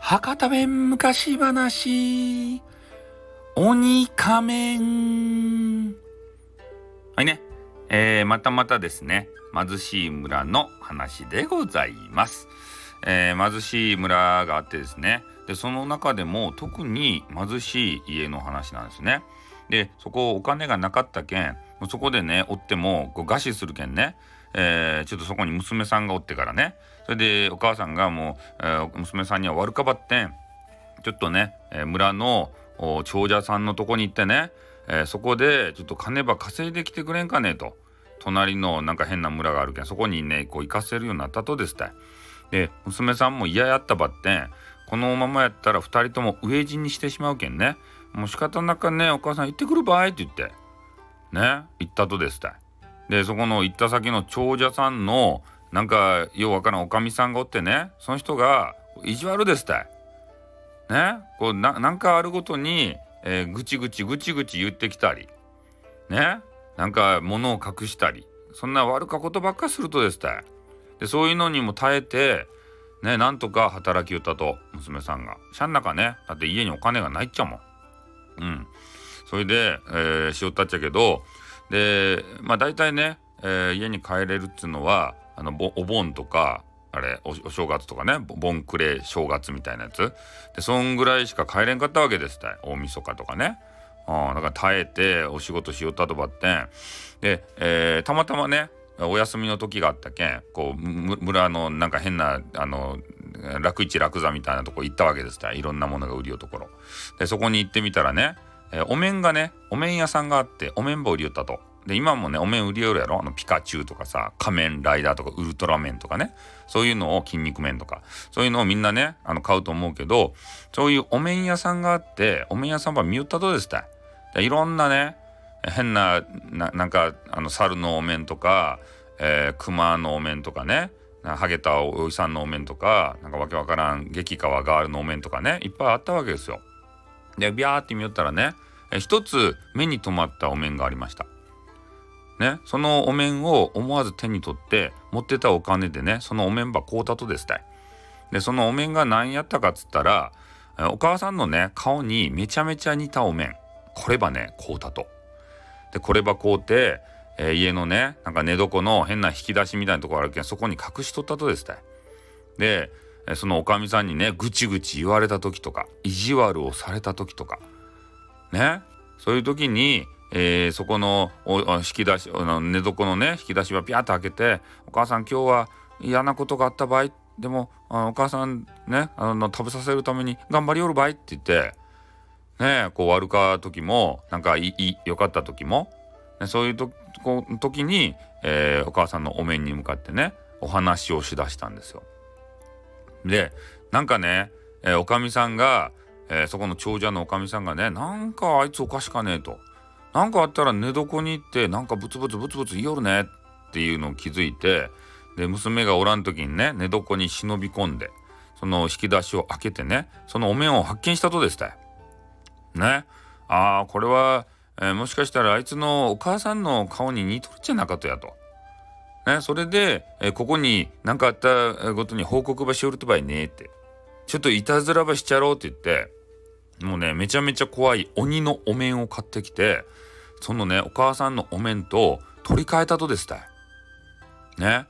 博多弁昔話、鬼仮面。はいね。えー、またまたですね、貧しい村の話でございます。えー、貧しい村があってですね、で、その中でも特に貧しい家の話なんですね。で、そこお金がなかったけん、そこでね、おっても、こう餓死するけんね、えー、ちょっとそこに娘さんがおってからね、それでお母さんがもう、えー、娘さんには悪かばってん、ちょっとね、えー、村の長者さんのとこに行ってね、えー、そこでちょっと金ば稼いできてくれんかねと。隣のなんか変な村があるけんそこにねこう行かせるようになったとですた。で娘さんも嫌やったばってんこのままやったら2人とも飢え死にしてしまうけんねもう仕方なくねお母さん行ってくるばいって言ってね行ったとですたい。でそこの行った先の長者さんのなんかようわからんおかみさんがおってねその人が意地悪ですたい。ね？こうなんかあるごとに、えー、ぐちぐちぐちぐち言ってきたりね？なんか物を隠したりそんな悪かことばっかするとですたい。でそういうのにも耐えてね？なんとか働きよったと娘さんが。しゃん中ねだって家にお金がないっちゃもん。うん。それで、えー、しよったっちゃけどでまあ大体ね、えー、家に帰れるっつうのはあのお盆とかあれお正月とかね盆暮れ正月みたいなやつ。でそんぐらいしか帰れんかったわけですた大晦日とかね。あだから耐えてお仕事しよったとばってで、えー、たまたまねお休みの時があったけんこう村のなんか変なあの楽市楽座みたいなとこ行ったわけですたいろんなものが売りよところ。でそこに行ってみたらね、えー、お面がねお面屋さんがあってお面ば売りよったと。で今もねお面売りよるやろ？あのピカチュウとかさ仮面ライダーとかウルトラメンとかね。そういうのを筋肉面とか。そういうのをみんなねあの買うと思うけどそういうお面屋さんがあってお面屋さんば見よったとですたい。いろんなね変ななんかあの猿のお面とか、えー、熊のお面とかねハゲたおじさんのお面とかなんかわけわからん激川ガールのお面とかねいっぱいあったわけですよ。でビャーって見よったらね一つ目に留まったお面がありました。ね、そのお面を思わず手に取って持ってたお金でねそのお面ば買うたとですたい。でそのお面が何やったかっつったらお母さんのね顔にめちゃめちゃ似たお面こればね買うたと。でこれば買うて、えー、家のねなんか寝床の変な引き出しみたいなとこあるけんそこに隠しとったとですたい。でそのおかみさんにねぐちぐち言われた時とか意地悪をされた時とかね？そういう時にえー、そこの引き出し寝床のね引き出しはピャッと開けて「お母さん今日は嫌なことがあった場合でもあお母さんねあの食べさせるために頑張りよる場合」って言ってねこう悪か時もなんかいい良かった時も、ね、そういうとこ時に、えー、お母さんのお面に向かってねお話をしだしたんですよ。でなんかね、えー、おかみさんが、えー、そこの長者のおかみさんがねなんかあいつおかしかねえと。何かあったら寝床に行ってなんかブツブツブツブツ言いよるねっていうのを気づいてで娘がおらん時にね寝床に忍び込んでその引き出しを開けてねそのお面を発見したとですた。ねああこれは、えー、もしかしたらあいつのお母さんの顔に似とるっちゃなかったやと。ね、それで、えー、ここに何かあったごとに報告ばしおるとばいねえってちょっといたずらばしちゃろうって言ってもうねめちゃめちゃ怖い鬼のお面を買ってきてそのねお母さんのお面と取り替えたとですたい。ね。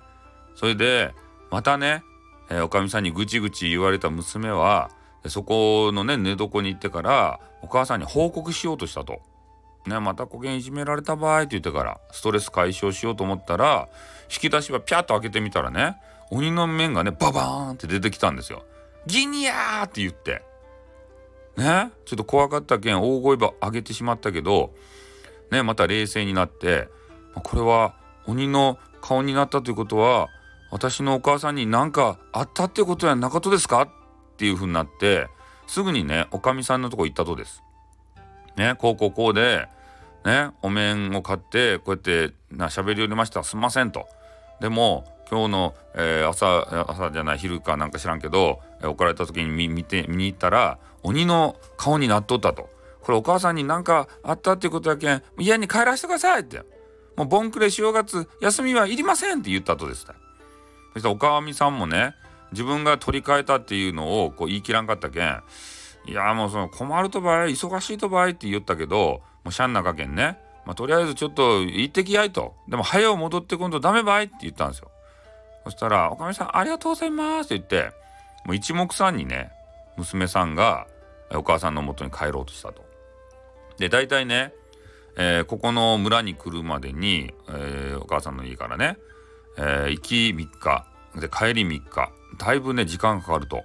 それでまたね、えー、おかみさんにぐちぐち言われた娘はそこのね寝床に行ってからお母さんに報告しようとしたと。ね、またこげんいじめられた場合って言ってからストレス解消しようと思ったら引き出しはピャッと開けてみたらね鬼の面がねババーンって出てきたんですよ。ギニアーって言ってねちょっと怖かったけん大声ば上げてしまったけどね、また冷静になってこれは鬼の顔になったということは私のお母さんに何かあったってことやなかとですかっていう風になってすぐにねおかみさんのとこ行ったとです。ねこうこうこうでねお面を買ってこうやってな喋りよりましたすんませんと。でも今日の、えー、朝朝じゃない昼かなんか知らんけど、えー、置かれた時に見見て見に行ったら鬼の顔になっとったと。これお母さんに何かあったっていうことやけん家に帰らせてくださいってもうボンクレ正月休みはいりませんって言ったとですそしたらおかみさんもね自分が取り替えたっていうのをこう言い切らんかったけんいやもうその困るとばい忙しいとばいって言ったけどもうしゃんなかけんね、まあ、とりあえずちょっと行ってきやいとでも早う戻ってこんとダメばいって言ったんですよそしたら「おかみさんありがとうございます」って言ってもう一目散にね娘さんがお母さんの元に帰ろうとしたと。で大体ね、えー、ここの村に来るまでに、えー、お母さんの家からね、えー、行き3日で帰り3日だいぶね時間かかると。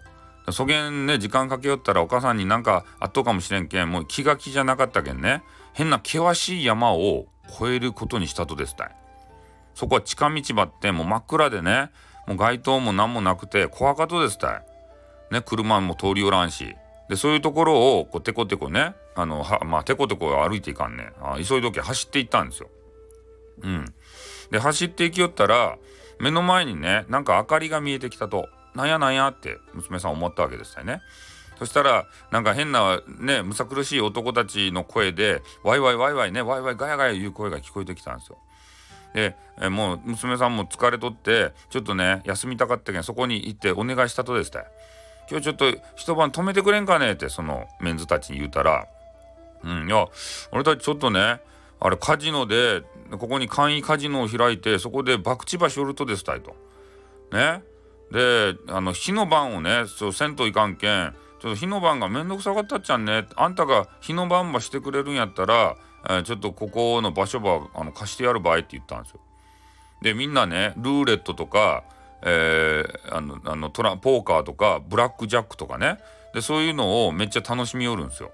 そげんね時間かけよったらお母さんになんかあっとうかもしれんけんもう気が気じゃなかったけんね変な険しい山を越えることにしたとですたい。そこは近道ばってもう真っ暗でねもう街灯も何もなくて怖かとですたい。ね車も通りおらんしでそういうところをこうテコテコねあのはまあテコテコ歩いていかんねあ急いどき走っていったんですよ。うん。で走っていきよったら目の前にねなんか明かりが見えてきたとなんやなんやって娘さん思ったわけですよね。そしたらなんか変なねむさ苦しい男たちの声でワイワイワイワイねワイワイガヤガヤ言う声が聞こえてきたんですよ。でえもう娘さんも疲れとってちょっとね休みたかったけんそこに行ってお願いしたとですね。今日ちょっと一晩泊めてくれんかね？ってそのメンズたちに言うたら「うんいや俺たちちょっとねあれカジノでここに簡易カジノを開いてそこで博打場しおるとですたいと。ね？であの火の番をねそう銭湯行かんけんちょっと火の番がめんどくさかったっちゃんねあんたが火の番ばしてくれるんやったら、えー、ちょっとここの場所ばあの貸してやる場合って言ったんですよ。でみんなねルーレットとかえー、あのあのトラポーカーとかブラックジャックとかねでそういうのをめっちゃ楽しみよるんですよ。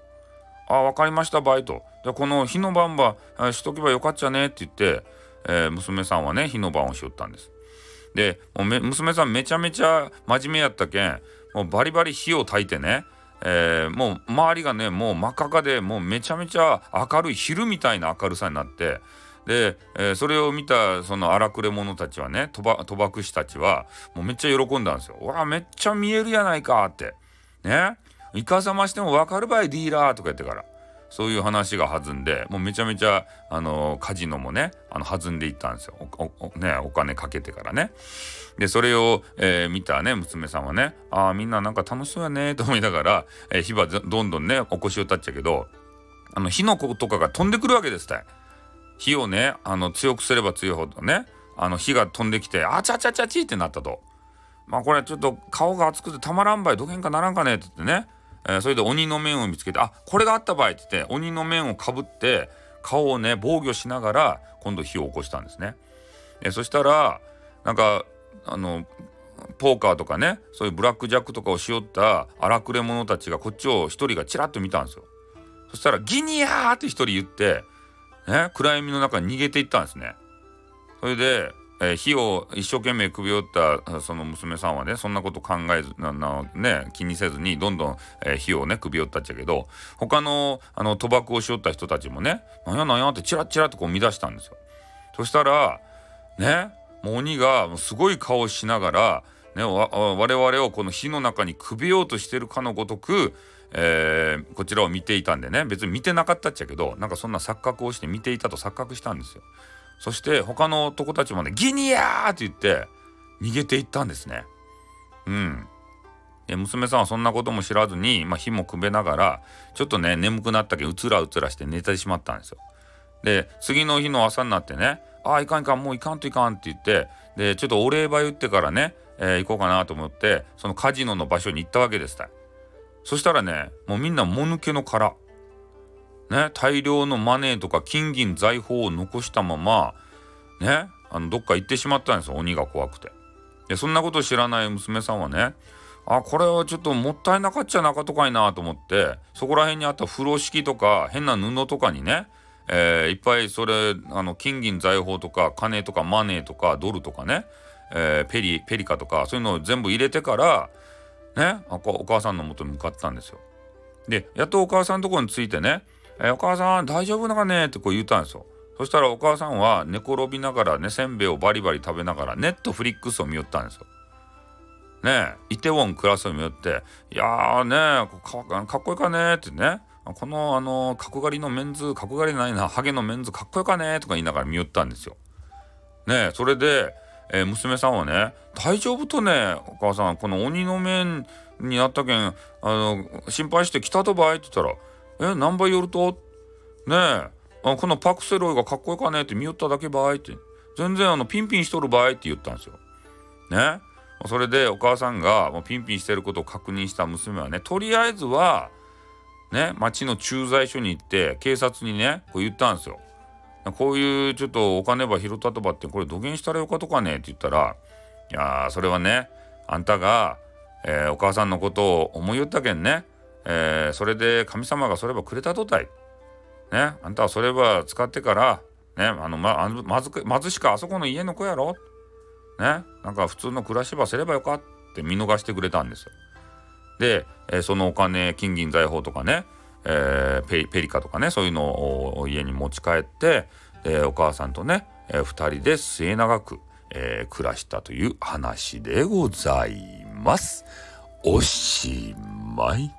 あ分かりましたバイト。じゃこの火の番ばしとけばよかっちゃねって言って、えー、娘さんはね火の番をしよったんです。で娘さんめちゃめちゃ真面目やったけんもうバリバリ火を焚いてね、えー、もう周りがねもう真っ赤かでもうめちゃめちゃ明るい昼みたいな明るさになってで、えー、それを見たその荒くれ者たちはね賭博師たちはもうめっちゃ喜んだんですよ。わあめっちゃ見えるやないかって。ねイカサマしても分かるばいディーラーとか言ってからそういう話が弾んでもうめちゃめちゃあのカジノもねあの弾んでいったんですよおね、お金かけてからね。でそれを、えー、見たね娘さんはねああみんななんか楽しそうやねと思いながら、えー、火はどんどんね起こしを立っちゃうけどあの火の粉とかが飛んでくるわけです。火をねあの強くすれば強いほどねあの火が飛んできてあちゃちゃちゃちってなったと。まあこれちょっと顔が熱くてたまらんばいどげんかならんかねって言ってね、え、それで鬼の面を見つけてあこれがあった場合って言って鬼の面をかぶって顔をね防御しながら今度火を起こしたんですね。え、そしたらなんかあのポーカーとかねそういうブラックジャックとかをしよった荒くれ者たちがこっちを一人がチラッと見たんですよ。そしたら「ギニアー!」って一人言ってね、暗闇の中に逃げていったんですね。それで、えー、火を一生懸命首を折ったその娘さんはねそんなこと考えずなな、ね、気にせずにどんどん、えー、火をね首を折ったっちゃけど他のあの賭博をしよった人たちもね「なんやなんや」ってチラチラとこう乱したんですよ。そしたらねもう鬼がすごい顔をしながら、ね、我々をこの火の中にくべようとしてるかのごとくえー、こちらを見ていたんでね別に見てなかったっちゃけどなんかそんな錯覚をして見ていたと錯覚したんですよそして他の男たちもね「ギニアー!」って言って逃げていったんですね。うん。で娘さんはそんなことも知らずに、まあ、火もくべながらちょっとね眠くなったけどうつらうつらして寝てしまったんですよ。で次の日の朝になってね「ああいかんいかんもういかんといかん」って言ってでちょっとお礼ば言ってからね、えー、行こうかなと思ってそのカジノの場所に行ったわけですた。そしたらねもうみんなもぬけの殻。ね大量のマネーとか金銀財宝を残したままねあのどっか行ってしまったんですよ鬼が怖くてでそんなこと知らない娘さんはねあこれはちょっともったいなかっちゃなかとかいなと思ってそこら辺にあった風呂敷とか変な布とかにね、えー、いっぱいそれあの金銀財宝とか金とかマネーとかドルとかね、えー、ペリペリカとかそういうのを全部入れてからねお母さんのもとに向かったんですよ。でやっとお母さんのところに着いてね「えお母さん大丈夫なかね?」ってこう言ったんですよ。そしたらお母さんは寝転びながらねせんべいをバリバリ食べながらネットフリックスを見よったんですよ。ねえイテウォンクラスを見よって「いやーねかかっこいいかね」ってねこのあの角刈りのメンズ角刈りないなハゲのメンズかっこよかね？とか言いながら見よったんですよ。ねえそれでえー、娘さんはね「大丈夫とね？お母さんこの鬼の面になったけんあの心配して来たとばい」って言ったら「え何倍寄ると?」ねえあこのパクセロイがかっこよかねって見よっただけばいって全然あのピンピンしとる場合って言ったんですよ。ねそれでお母さんがもうピンピンしてることを確認した娘はねとりあえずはね町の駐在所に行って警察にねこう言ったんですよ。こういうちょっとお金ば拾ったとばってこれ土下したらよかとかねって言ったらいやそれはねあんたが、えー、お母さんのことを思いよったけんね、えー、それで神様がそればくれたとたい。ねあんたはそれば使ってからねあのまあまず貧しかあそこの家の子やろねなんか普通の暮らしばすればよかって見逃してくれたんですよ。で、えー、そのお金金銀財宝とかねえー、ペペリカとかねそういうのを家に持ち帰ってでお母さんとね、えー、2人で末永く、えー、暮らしたという話でございます。おしまい。